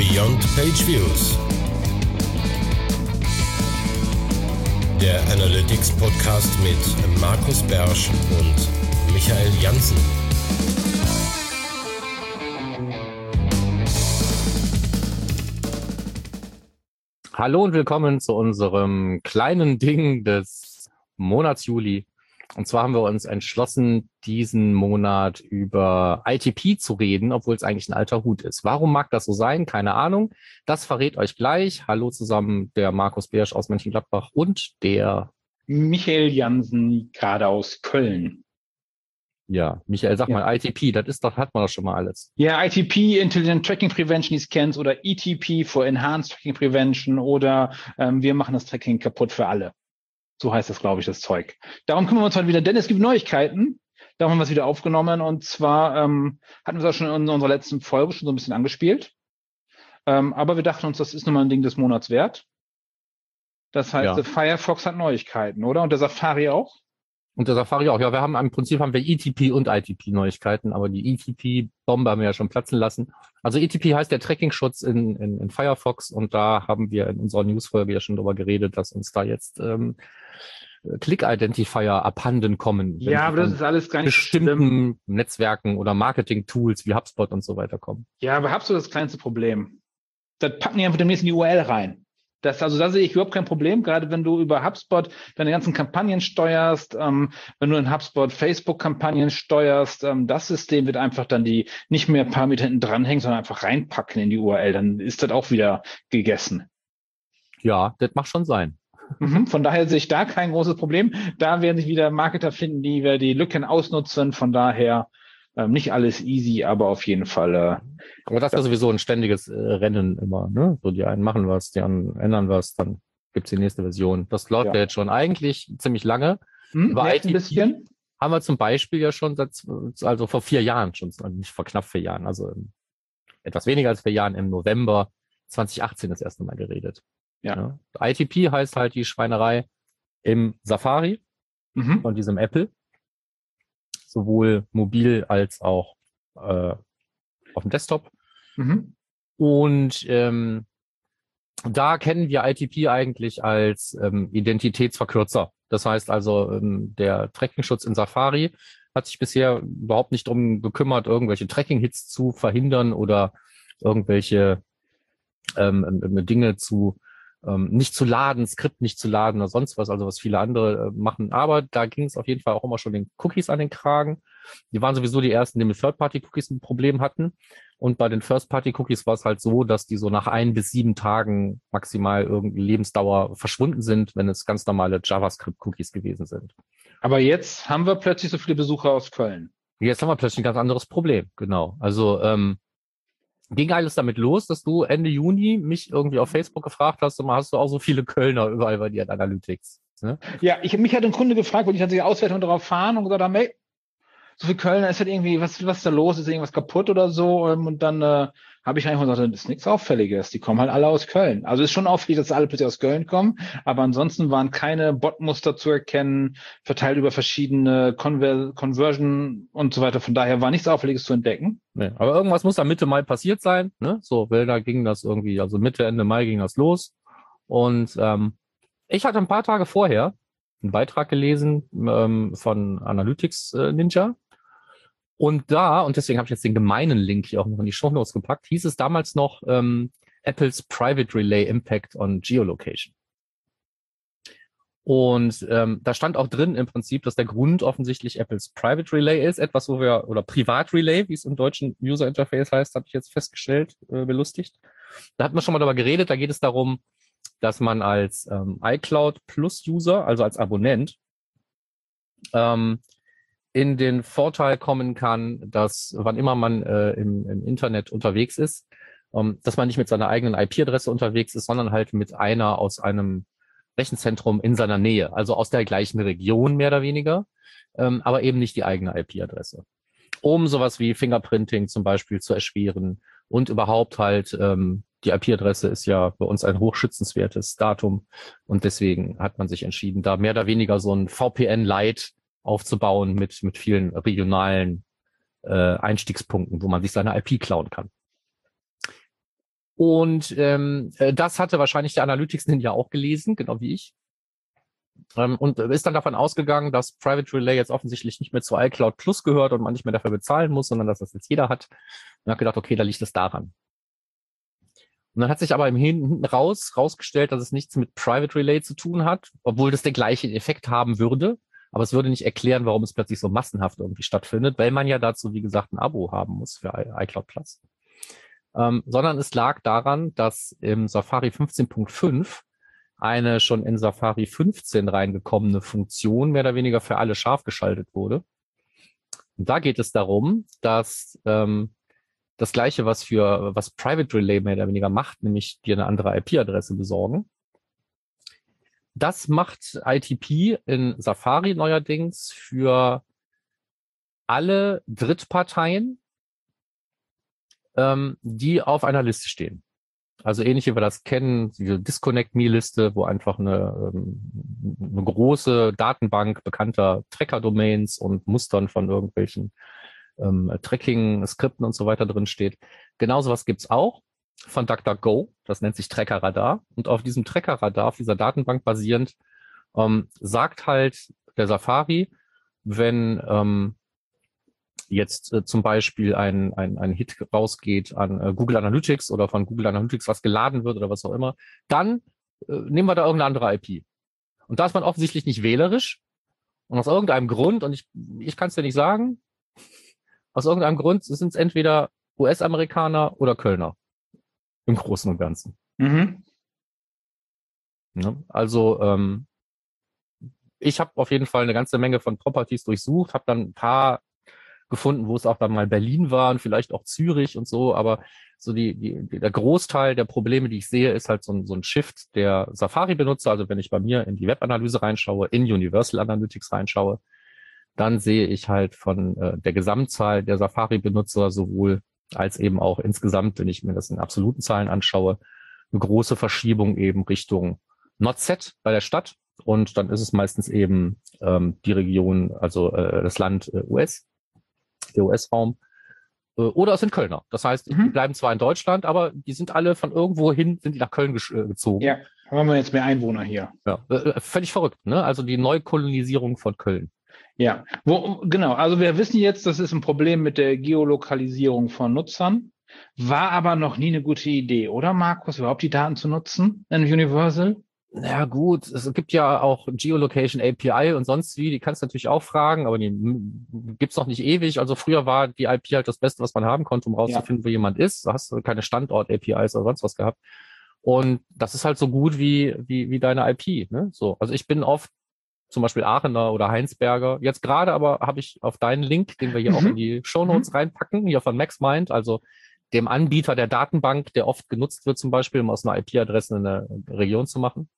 Beyond Page Views. Der Analytics Podcast mit Markus Bersch und Michael Janssen. Hallo und willkommen zu unserem kleinen Ding des Monats Juli. Und zwar haben wir uns entschlossen, diesen Monat über ITP zu reden, obwohl es eigentlich ein alter Hut ist. Warum mag das so sein? Keine Ahnung. Das verrät euch gleich. Hallo zusammen, der Markus Beersch aus Mönchengladbach und der Michael Jansen, gerade aus Köln. Ja, Michael, sag ja. mal, ITP, das ist doch, hat man doch schon mal alles. Ja, ITP, Intelligent Tracking Prevention, die Scans oder ETP for Enhanced Tracking Prevention oder ähm, wir machen das Tracking kaputt für alle. So heißt das, glaube ich, das Zeug. Darum kümmern wir uns heute wieder, denn es gibt Neuigkeiten. Darum haben wir es wieder aufgenommen und zwar ähm, hatten wir es auch schon in unserer letzten Folge schon so ein bisschen angespielt. Ähm, aber wir dachten uns, das ist nun mal ein Ding des Monats wert. Das heißt, ja. Firefox hat Neuigkeiten, oder? Und der Safari auch? Und der Safari auch. Ja, wir haben im Prinzip haben wir ETP und ITP Neuigkeiten, aber die ETP-Bombe haben wir ja schon platzen lassen. Also ETP heißt der Tracking-Schutz in, in, in Firefox und da haben wir in unserer Newsfolge ja schon drüber geredet, dass uns da jetzt ähm, Click-Identifier abhanden kommen. Ja, aber das ist alles gar nicht bestimmten schlimm. Netzwerken oder Marketing-Tools wie HubSpot und so weiter kommen. Ja, aber HubSpot ist das kleinste Problem. Das packen die einfach demnächst in die URL rein. Das, also da sehe ich überhaupt kein Problem, gerade wenn du über HubSpot deine ganzen Kampagnen steuerst, ähm, wenn du in HubSpot Facebook-Kampagnen steuerst, ähm, das System wird einfach dann die nicht mehr ein paar Meter hinten dranhängen, sondern einfach reinpacken in die URL. Dann ist das auch wieder gegessen. Ja, das macht schon sein. Mhm, von daher sehe ich da kein großes Problem. Da werden sich wieder Marketer finden, die wir die Lücken ausnutzen. Von daher ähm, nicht alles easy, aber auf jeden Fall. Äh, aber das ist ja sowieso ein ständiges äh, Rennen immer, ne? So die einen machen was, die anderen ändern was, dann gibt's die nächste Version. Das läuft ja, ja jetzt schon eigentlich ziemlich lange. Hm, Über ein bisschen. haben wir zum Beispiel ja schon seit, also vor vier Jahren schon, nicht vor knapp vier Jahren, also etwas weniger als vier Jahren im November 2018 das erste Mal geredet. Ja. ja. ITP heißt halt die Schweinerei im Safari mhm. von diesem Apple sowohl mobil als auch äh, auf dem Desktop. Mhm. Und ähm, da kennen wir ITP eigentlich als ähm, Identitätsverkürzer. Das heißt also, ähm, der Tracking-Schutz in Safari hat sich bisher überhaupt nicht darum gekümmert, irgendwelche Tracking-Hits zu verhindern oder irgendwelche ähm, ähm Dinge zu ähm, nicht zu laden, Skript nicht zu laden oder sonst was, also was viele andere äh, machen. Aber da ging es auf jeden Fall auch immer schon den Cookies an den Kragen. Die waren sowieso die ersten, die mit Third-Party-Cookies ein Problem hatten. Und bei den First-Party-Cookies war es halt so, dass die so nach ein bis sieben Tagen maximal irgendwie Lebensdauer verschwunden sind, wenn es ganz normale JavaScript-Cookies gewesen sind. Aber jetzt haben wir plötzlich so viele Besucher aus Köln. Jetzt haben wir plötzlich ein ganz anderes Problem, genau. Also ähm, ging alles damit los, dass du Ende Juni mich irgendwie auf Facebook gefragt hast, mal hast du auch so viele Kölner überall bei dir in Analytics. Ne? Ja, ich mich hat ein Kunde gefragt, weil ich hatte die Auswertung darauf fahren und gesagt habe, hey, so viel Kölner ist halt irgendwie, was, was ist da los? Ist irgendwas kaputt oder so? Ähm, und dann äh, habe ich einfach gesagt, das ist nichts Auffälliges. Die kommen halt alle aus Köln. Also ist schon auffällig, dass alle plötzlich aus Köln kommen, aber ansonsten waren keine Botmuster zu erkennen, verteilt über verschiedene Conver Conversion und so weiter. Von daher war nichts Auffälliges zu entdecken. Nee, aber irgendwas muss da Mitte Mai passiert sein. Ne? So, weil da ging das irgendwie, also Mitte, Ende Mai ging das los. Und ähm, ich hatte ein paar Tage vorher einen Beitrag gelesen ähm, von Analytics äh, Ninja und da, und deswegen habe ich jetzt den gemeinen Link hier auch noch in die Show Notes gepackt, hieß es damals noch ähm, Apples Private Relay Impact on Geolocation. Und ähm, da stand auch drin im Prinzip, dass der Grund offensichtlich Apples Private Relay ist, etwas, wo wir, oder Privat Relay, wie es im deutschen User Interface heißt, habe ich jetzt festgestellt, äh, belustigt. Da hat man schon mal darüber geredet, da geht es darum, dass man als ähm, iCloud Plus User, also als Abonnent, ähm, in den Vorteil kommen kann, dass wann immer man äh, im, im Internet unterwegs ist, ähm, dass man nicht mit seiner eigenen IP-Adresse unterwegs ist, sondern halt mit einer aus einem Rechenzentrum in seiner Nähe, also aus der gleichen Region mehr oder weniger, ähm, aber eben nicht die eigene IP-Adresse. Um sowas wie Fingerprinting zum Beispiel zu erschweren und überhaupt halt, ähm, die IP-Adresse ist ja bei uns ein hochschützenswertes Datum und deswegen hat man sich entschieden, da mehr oder weniger so ein VPN-Light aufzubauen mit, mit vielen regionalen äh, Einstiegspunkten, wo man sich seine IP klauen kann. Und ähm, äh, das hatte wahrscheinlich der Analytics Ninja auch gelesen, genau wie ich. Ähm, und ist dann davon ausgegangen, dass Private Relay jetzt offensichtlich nicht mehr zu iCloud Plus gehört und man nicht mehr dafür bezahlen muss, sondern dass das jetzt jeder hat. Und hat gedacht, okay, da liegt es daran. Und dann hat sich aber im Hinten raus rausgestellt, dass es nichts mit Private Relay zu tun hat, obwohl das den gleichen Effekt haben würde. Aber es würde nicht erklären, warum es plötzlich so massenhaft irgendwie stattfindet, weil man ja dazu, wie gesagt, ein Abo haben muss für iCloud Plus. Ähm, sondern es lag daran, dass im Safari 15.5 eine schon in Safari 15 reingekommene Funktion mehr oder weniger für alle scharf geschaltet wurde. Und da geht es darum, dass ähm, das gleiche, was für was Private Relay mehr oder weniger macht, nämlich dir eine andere IP-Adresse besorgen. Das macht ITP in Safari neuerdings für alle Drittparteien, ähm, die auf einer Liste stehen. Also ähnlich wie wir das kennen, diese Disconnect-Me-Liste, wo einfach eine, ähm, eine große Datenbank bekannter Tracker-Domains und Mustern von irgendwelchen ähm, Tracking-Skripten und so weiter drin steht. Genauso was gibt's auch von DuckDuckGo. Das nennt sich Tracker Radar. Und auf diesem Tracker Radar, auf dieser Datenbank basierend, ähm, sagt halt der Safari, wenn ähm, jetzt äh, zum Beispiel ein, ein, ein Hit rausgeht an äh, Google Analytics oder von Google Analytics was geladen wird oder was auch immer, dann äh, nehmen wir da irgendeine andere IP. Und da ist man offensichtlich nicht wählerisch. Und aus irgendeinem Grund, und ich, ich kann es dir nicht sagen, aus irgendeinem Grund sind es entweder US-Amerikaner oder Kölner. Im Großen und Ganzen. Mhm. Ja, also ähm, ich habe auf jeden Fall eine ganze Menge von Properties durchsucht, habe dann ein paar gefunden, wo es auch dann mal Berlin war und vielleicht auch Zürich und so, aber so die, die, der Großteil der Probleme, die ich sehe, ist halt so ein, so ein Shift der Safari-Benutzer. Also wenn ich bei mir in die Webanalyse reinschaue, in Universal Analytics reinschaue, dann sehe ich halt von äh, der Gesamtzahl der Safari-Benutzer sowohl als eben auch insgesamt, wenn ich mir das in absoluten Zahlen anschaue, eine große Verschiebung eben Richtung Not Set bei der Stadt. Und dann ist es meistens eben ähm, die Region, also äh, das Land äh, US, der US-Raum. Äh, oder es sind Kölner. Das heißt, mhm. die bleiben zwar in Deutschland, aber die sind alle von irgendwo hin, sind die nach Köln äh, gezogen. Ja, haben wir jetzt mehr Einwohner hier. Ja, äh, völlig verrückt, ne? Also die Neukolonisierung von Köln. Ja, wo, genau. Also wir wissen jetzt, das ist ein Problem mit der Geolokalisierung von Nutzern. War aber noch nie eine gute Idee, oder Markus, überhaupt die Daten zu nutzen in Universal? Ja gut, es gibt ja auch Geolocation API und sonst wie, die kannst du natürlich auch fragen, aber die gibt's noch nicht ewig. Also früher war die IP halt das Beste, was man haben konnte, um rauszufinden, ja. wo jemand ist. Da hast du keine Standort-APIs oder sonst was gehabt. Und das ist halt so gut wie, wie, wie deine IP. Ne? So, also ich bin oft zum Beispiel Aachener oder Heinsberger. Jetzt gerade aber habe ich auf deinen Link, den wir hier mhm. auch in die Show Notes mhm. reinpacken, hier von MaxMind, also dem Anbieter der Datenbank, der oft genutzt wird, zum Beispiel, um aus einer IP-Adresse eine Region zu machen.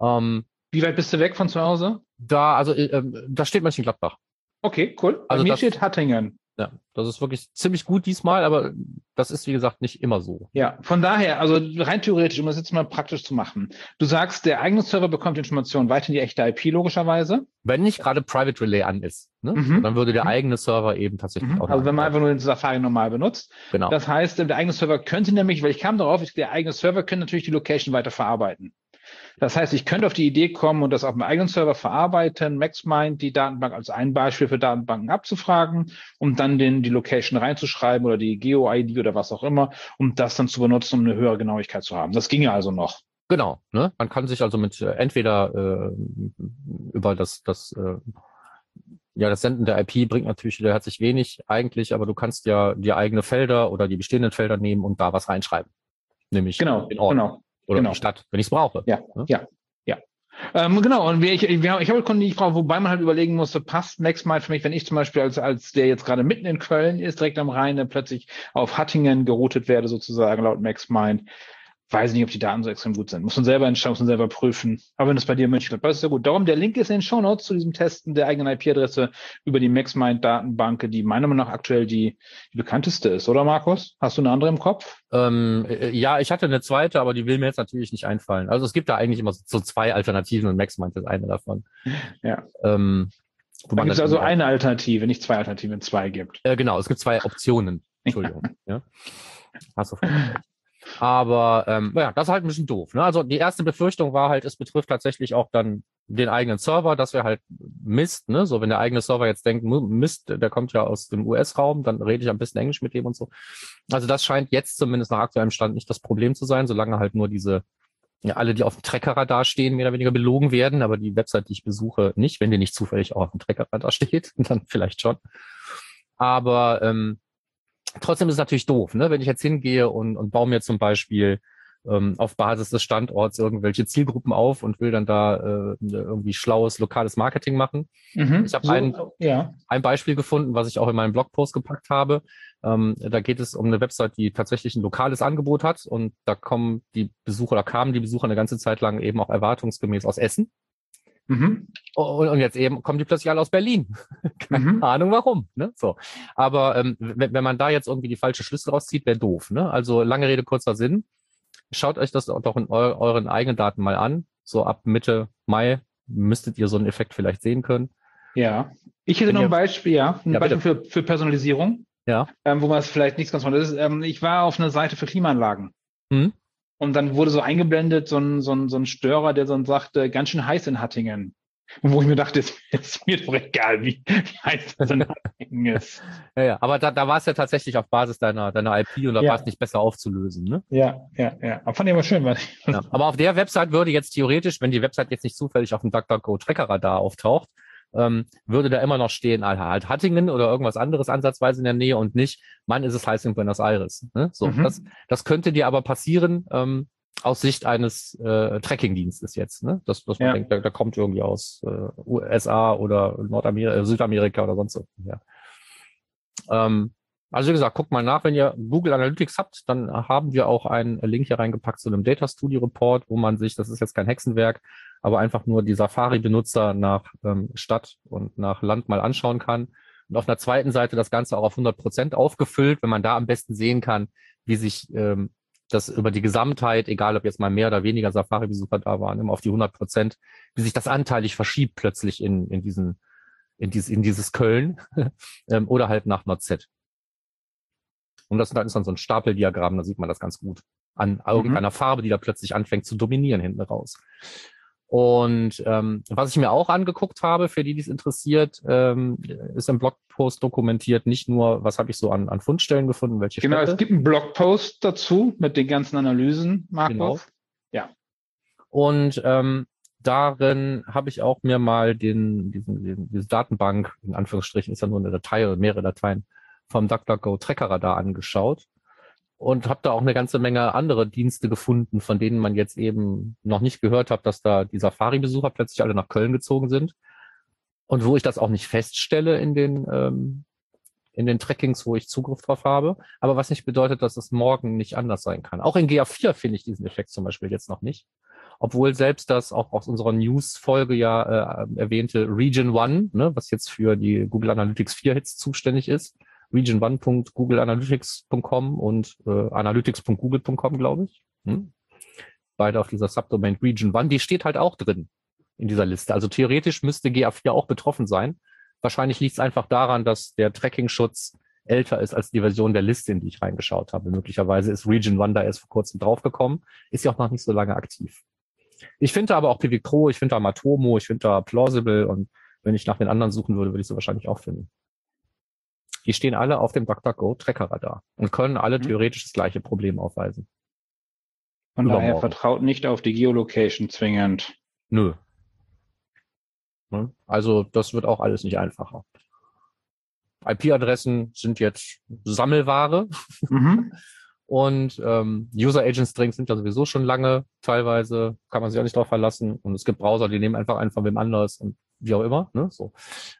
Ähm, Wie weit bist du weg von zu Hause? Da, also äh, da steht Mönchengladbach. Okay, cool. Bei also mir das, steht Hattingen. Ja, das ist wirklich ziemlich gut diesmal, aber das ist, wie gesagt, nicht immer so. Ja, von daher, also rein theoretisch, um das jetzt mal praktisch zu machen. Du sagst, der eigene Server bekommt Informationen weiter in die echte IP logischerweise. Wenn nicht gerade Private Relay an ist, ne? mhm. dann würde der mhm. eigene Server eben tatsächlich mhm. auch. Also wenn man einfach nur den Safari normal benutzt. Genau. Das heißt, der eigene Server könnte nämlich, weil ich kam darauf, der eigene Server könnte natürlich die Location weiter verarbeiten. Das heißt, ich könnte auf die Idee kommen und das auf meinem eigenen Server verarbeiten, MaxMind die Datenbank als ein Beispiel für Datenbanken abzufragen, um dann den, die Location reinzuschreiben oder die Geo-ID oder was auch immer, um das dann zu benutzen, um eine höhere Genauigkeit zu haben. Das ginge also noch. Genau, ne? Man kann sich also mit äh, entweder äh, über das, das äh, ja, das Senden der IP bringt natürlich wieder herzlich wenig eigentlich, aber du kannst ja die eigene Felder oder die bestehenden Felder nehmen und da was reinschreiben. Nämlich genau, den Ort. Genau. Oder genau. Stadt, wenn ich es brauche. Ja, ja, ja. ja. Ähm, genau, und ich, wir, ich habe Kunden, die Frage, wobei man halt überlegen musste, passt Maxmind für mich, wenn ich zum Beispiel als, als der jetzt gerade mitten in Köln ist, direkt am Rhein, plötzlich auf Hattingen geroutet werde, sozusagen, laut Maxmind, weiß nicht, ob die Daten so extrem gut sind. Muss man selber entscheiden, muss man selber prüfen. Aber wenn das bei dir in München klappt, das ist ja gut. Darum, der Link ist in den Show Notes zu diesem Testen der eigenen IP-Adresse über die MaxMind-Datenbank, die meiner Meinung nach aktuell die, die bekannteste ist, oder Markus? Hast du eine andere im Kopf? Ähm, äh, ja, ich hatte eine zweite, aber die will mir jetzt natürlich nicht einfallen. Also es gibt da eigentlich immer so zwei Alternativen und MaxMind ist eine davon. Ja. Ähm, da gibt es also eine Alternative, nicht zwei Alternativen, zwei gibt. Äh, genau, es gibt zwei Optionen. Entschuldigung. ja. Hast du Aber ähm, ja, das ist halt ein bisschen doof. Ne? Also die erste Befürchtung war halt, es betrifft tatsächlich auch dann den eigenen Server, das wäre halt Mist, ne? So, wenn der eigene Server jetzt denkt, Mist, der kommt ja aus dem US-Raum, dann rede ich am besten Englisch mit dem und so. Also das scheint jetzt zumindest nach aktuellem Stand nicht das Problem zu sein, solange halt nur diese, ja, alle, die auf dem Treckerradar stehen, mehr oder weniger belogen werden, aber die Website, die ich besuche, nicht, wenn die nicht zufällig auch auf dem Treckerradar steht, dann vielleicht schon. Aber ähm, trotzdem ist es natürlich doof, ne? wenn ich jetzt hingehe und, und baue mir zum Beispiel ähm, auf Basis des Standorts irgendwelche Zielgruppen auf und will dann da äh, irgendwie schlaues lokales Marketing machen. Mhm, ich habe so, ein, ja. ein Beispiel gefunden, was ich auch in meinem Blogpost gepackt habe. Ähm, da geht es um eine Website, die tatsächlich ein lokales Angebot hat und da kommen die Besucher, da kamen die Besucher eine ganze Zeit lang eben auch erwartungsgemäß aus Essen. Mhm. Und, und, jetzt eben kommen die plötzlich alle aus Berlin. Keine mhm. Ahnung warum. Ne? So. Aber ähm, wenn, wenn man da jetzt irgendwie die falsche Schlüssel rauszieht, wäre doof. Ne? Also lange Rede, kurzer Sinn. Schaut euch das doch in eu euren eigenen Daten mal an. So ab Mitte Mai müsstet ihr so einen Effekt vielleicht sehen können. Ja. Ich hätte noch ein Beispiel, ja, ein ja, Beispiel für, für Personalisierung. Ja. Ähm, wo man es vielleicht nichts ganz von ist. Ähm, ich war auf einer Seite für Klimaanlagen. Hm? Und dann wurde so eingeblendet, so ein, so ein, so ein Störer, der dann sagte, ganz schön heiß in Hattingen. Und wo ich mir dachte, es ist mir doch egal, wie, wie heiß das in Hattingen ist. ja, ja, aber da, da war es ja tatsächlich auf Basis deiner, deiner IP und da ja. war es nicht besser aufzulösen, ne? Ja, ja, ja. Aber fand ich immer schön. Weil ja, aber auf der Website würde jetzt theoretisch, wenn die Website jetzt nicht zufällig auf dem DuckDuckGo Trackerradar auftaucht, ähm, würde da immer noch stehen, halt, Hattingen oder irgendwas anderes ansatzweise in der Nähe und nicht, Mann, ist es heiß in Buenos Aires. Ne? So, mhm. das, das könnte dir aber passieren ähm, aus Sicht eines äh, Tracking-Dienstes jetzt. Ne? Das, was man ja. denkt, da, da kommt irgendwie aus äh, USA oder Nordamerika, äh, Südamerika oder sonst so. Ja. Ähm, also wie gesagt, guckt mal nach, wenn ihr Google Analytics habt, dann haben wir auch einen Link hier reingepackt zu einem Data Studio Report, wo man sich, das ist jetzt kein Hexenwerk, aber einfach nur die Safari-Benutzer nach ähm, Stadt und nach Land mal anschauen kann. Und auf einer zweiten Seite das Ganze auch auf 100 Prozent aufgefüllt, wenn man da am besten sehen kann, wie sich ähm, das über die Gesamtheit, egal ob jetzt mal mehr oder weniger Safari-Besucher da waren, immer auf die 100 Prozent, wie sich das anteilig verschiebt plötzlich in, in diesen in, dieses, in dieses Köln ähm, oder halt nach NordZ. Und das ist dann so ein Stapeldiagramm, da sieht man das ganz gut an mhm. irgendeiner mhm. Farbe, die da plötzlich anfängt zu dominieren hinten raus. Und ähm, was ich mir auch angeguckt habe, für die, die es interessiert, ähm, ist im Blogpost dokumentiert, nicht nur, was habe ich so an, an Fundstellen gefunden, welche Genau, Städte. es gibt einen Blogpost dazu mit den ganzen Analysen, Markus. Genau. Ja. Und ähm, darin habe ich auch mir mal den, diesen, diesen, diese Datenbank, in Anführungsstrichen ist ja nur eine Datei oder mehrere Dateien, vom DuckDuckGo Trackerradar angeschaut und habe da auch eine ganze Menge andere Dienste gefunden, von denen man jetzt eben noch nicht gehört hat, dass da die Safari-Besucher plötzlich alle nach Köln gezogen sind. Und wo ich das auch nicht feststelle in den, ähm, in den Trackings, wo ich Zugriff drauf habe. Aber was nicht bedeutet, dass es morgen nicht anders sein kann. Auch in GA4 finde ich diesen Effekt zum Beispiel jetzt noch nicht. Obwohl selbst das auch aus unserer News-Folge ja äh, erwähnte Region One, ne, was jetzt für die Google Analytics 4 Hits zuständig ist, region1.googleanalytics.com und äh, analytics.google.com, glaube ich. Hm? Beide auf dieser Subdomain Region 1. Die steht halt auch drin in dieser Liste. Also theoretisch müsste GA4 auch betroffen sein. Wahrscheinlich liegt es einfach daran, dass der Tracking-Schutz älter ist als die Version der Liste, in die ich reingeschaut habe. Möglicherweise ist Region 1 da erst vor kurzem draufgekommen, ist ja auch noch nicht so lange aktiv. Ich finde aber auch Pivik ich finde da Matomo, ich finde da Plausible und wenn ich nach den anderen suchen würde, würde ich sie wahrscheinlich auch finden. Die stehen alle auf dem DuckDuckGo Trackerradar und können alle mhm. theoretisch das gleiche Problem aufweisen. Von Übermorgen. daher vertraut nicht auf die Geolocation zwingend. Nö. Ne? Also das wird auch alles nicht einfacher. IP-Adressen sind jetzt Sammelware. Mhm. Und ähm, User Agent Strings sind ja sowieso schon lange teilweise, kann man sich auch nicht drauf verlassen. Und es gibt Browser, die nehmen einfach einen von wem anders und wie auch immer. Ne? So.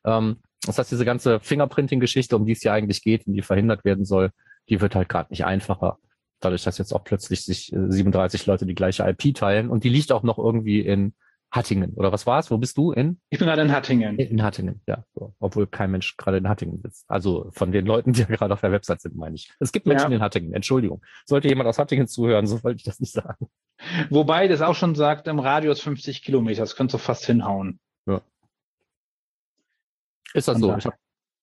Ähm, das heißt, diese ganze Fingerprinting-Geschichte, um die es ja eigentlich geht und die verhindert werden soll, die wird halt gerade nicht einfacher. Dadurch, dass jetzt auch plötzlich sich 37 äh, Leute die gleiche IP teilen und die liegt auch noch irgendwie in Hattingen. Oder was war es? Wo bist du? In? Ich bin gerade in Hattingen. In Hattingen, ja. So. Obwohl kein Mensch gerade in Hattingen sitzt. Also von den Leuten, die ja gerade auf der Website sind, meine ich. Es gibt Menschen ja. in Hattingen, Entschuldigung. Sollte jemand aus Hattingen zuhören, so wollte ich das nicht sagen. Wobei das auch schon sagt, im Radius 50 Kilometer, das könnte so fast hinhauen. Ja. Ist das so? Ich habe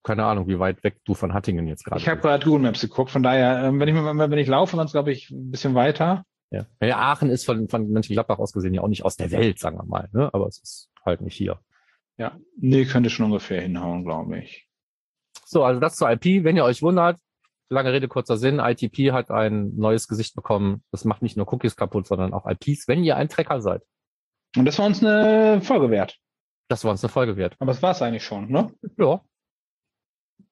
keine Ahnung, wie weit weg du von Hattingen jetzt gerade Ich habe gerade Google Maps geguckt, von daher, ähm, wenn ich, wenn ich laufe, dann ist glaube ich ein bisschen weiter. Ja. ja, Aachen ist von, von Mönchengladbach aus gesehen ja auch nicht aus der Welt, sagen wir mal, ne? aber es ist halt nicht hier. Ja, nee, könnte schon ungefähr hinhauen, glaube ich. So, also das zur IP. Wenn ihr euch wundert, lange Rede, kurzer Sinn, ITP hat ein neues Gesicht bekommen. Das macht nicht nur Cookies kaputt, sondern auch IPs, wenn ihr ein Tracker seid. Und das war uns eine Folge wert. Das war uns eine Folge wert. Aber das war es eigentlich schon, ne? Ja.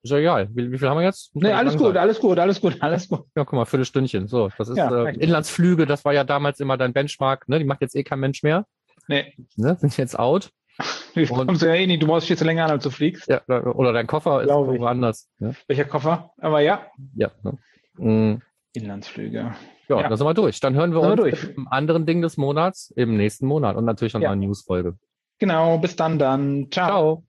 Ist ja egal. Wie, wie viel haben wir jetzt? Nee, alles gut, alles gut, alles gut, alles gut. Ja, guck mal, Viertelstündchen. So, das ist Ja, äh. Inlandsflüge, das war ja damals immer dein Benchmark, ne? Die macht jetzt eh kein Mensch mehr. Nee, Ne? Sind jetzt out. du kommst ja eh nicht, du brauchst viel zu länger an, als du fliegst. Ja, oder dein Koffer ist Glaube ich. irgendwo anders. Ne? Welcher Koffer? Aber ja, Ja. Ne? Mm, Inlandsflüge. Ja, Ja. dann sind wir durch. Dann hören wir Sind uns wir durch. im anderen Ding des Monats im nächsten Monat und natürlich noch Ja. eine Newsfolge. Genau, bis dann dann. Ciao. Ciao.